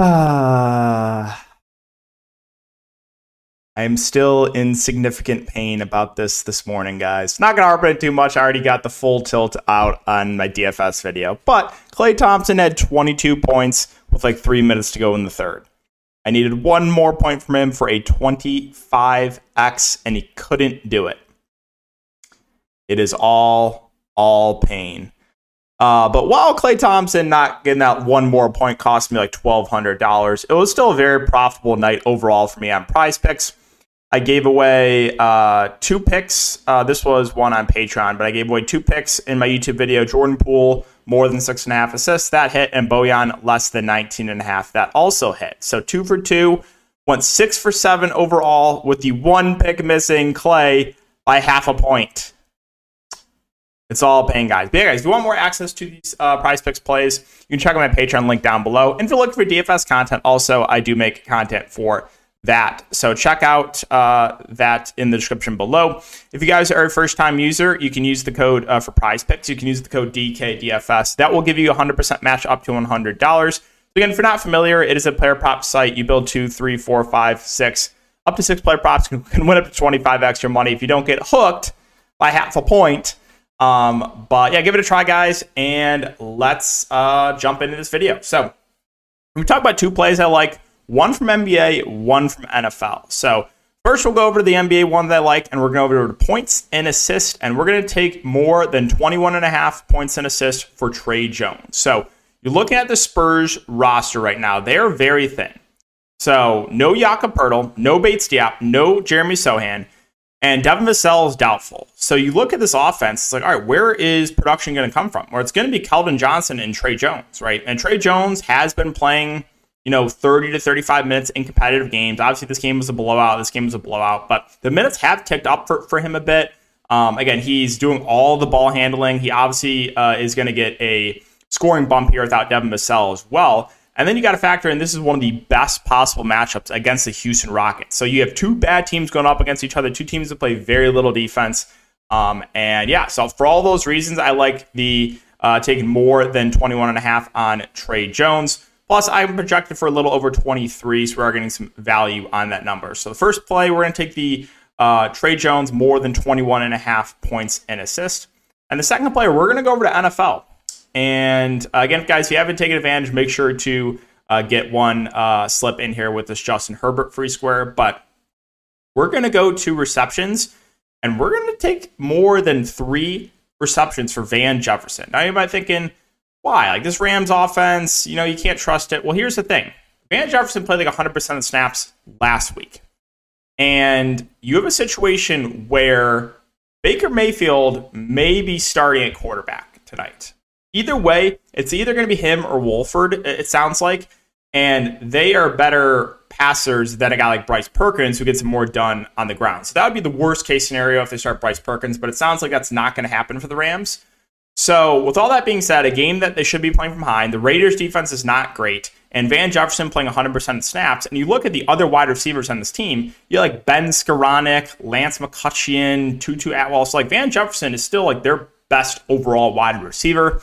Uh, I'm still in significant pain about this this morning, guys. Not gonna harp on it too much. I already got the full tilt out on my DFS video. But Klay Thompson had 22 points with like three minutes to go in the third. I needed one more point from him for a 25x, and he couldn't do it. It is all, all pain. Uh, but while Klay Thompson not getting that one more point cost me like $1,200, it was still a very profitable night overall for me on PrizePicks. I gave away uh, two picks. Uh, this was one on Patreon, but I gave away two picks in my YouTube video. Jordan Poole, more than six and a half assists, that hit, and Bojan, less than 19 and a half, that also hit. So two for two, went six for seven overall with the one pick missing, Klay by half a point. It's all paying guys. But yeah, guys, if you want more access to these uh, PrizePicks plays, you can check out my Patreon link down below. And if you're looking for DFS content, also, I do make content for that. So check out uh, that in the description below. If you guys are a first time user, you can use the code uh, for PrizePicks. You can use the code DKDFS. That will give you a 100% match up to $100. So again, if you're not familiar, it is a player prop site. You build two, three, four, five, six, up to six player props can, can win up to 25 extra money if you don't get hooked by half a point. Um, but yeah, give it a try, guys, and let's uh, jump into this video. So we talk about two plays I like one from NBA, one from NFL. So first, we'll go over to the NBA one that I like, and we're going to go over to points and assists, and we're going to take more than 21 and a half points and assists for Tre Jones. So you're looking at the Spurs roster right now; they are very thin. So no Jakob Poeltl, no Bates Diop, no Jeremy Sochan, and Devin Vassell is doubtful. So you look at this offense; it's like, all right, where is production going to come from? Or it's going to be Keldon Johnson and Tre Jones, right? And Tre Jones has been playing you know, 30 to 35 minutes in competitive games. Obviously, this game was a blowout. This game was a blowout, but the minutes have ticked up for, for him a bit. Um, again, he's doing all the ball handling. He obviously uh, is going to get a scoring bump here without Devin Vassell as well. And then you got to factor in this is one of the best possible matchups against the Houston Rockets. So you have two bad teams going up against each other, two teams that play very little defense. Um, and yeah, so for all those reasons, I like the uh, taking more than 21 and a half on Tre Jones. Plus, I'm projected for a little over 23, so we are getting some value on that number. So the first play, we're going to take the uh, Tre Jones more than 21 and a half points and assist. And the second play, we're going to go over to NFL. And uh, again, guys, if you haven't taken advantage, make sure to uh, get one uh, slip in here with this Justin Herbert free square. But we're going to go to receptions, and we're going to take more than three receptions for Van Jefferson. Now, you might be thinking, why? Like this Rams offense, you know, you can't trust it. Well, here's the thing Van Jefferson played like 100% of snaps last week. And you have a situation where Baker Mayfield may be starting at quarterback tonight. Either way, it's either going to be him or Wolford, it sounds like. And they are better passers than a guy like Bryce Perkins who gets more done on the ground. So that would be the worst case scenario if they start Bryce Perkins, but it sounds like that's not going to happen for the Rams. So, with all that being said, a game that they should be playing from behind, the Raiders' defense is not great, and Van Jefferson playing 100% of snaps. And you look at the other wide receivers on this team, you like Ben Skowronek, Lance McCutcheon, Tutu Atwell. So, like Van Jefferson is still like their best overall wide receiver.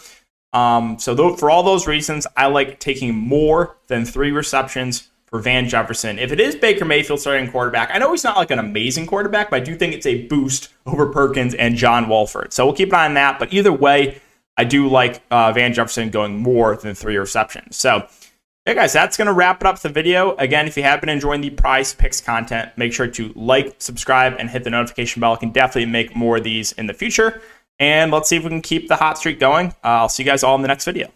Um, so, for all those reasons, I like taking more than three receptions for Van Jefferson. If it is Baker Mayfield starting quarterback, I know he's not like an amazing quarterback, but I do think it's a boost over Perkins and John Wolford. So we'll keep an eye on that. But either way, I do like uh, Van Jefferson going more than three receptions. So, hey guys, that's going to wrap it up the video. Again, if you have been enjoying the PrizePicks content, make sure to like, subscribe, and hit the notification bell. I can definitely make more of these in the future. And let's see if we can keep the hot streak going. Uh, I'll see you guys all in the next video.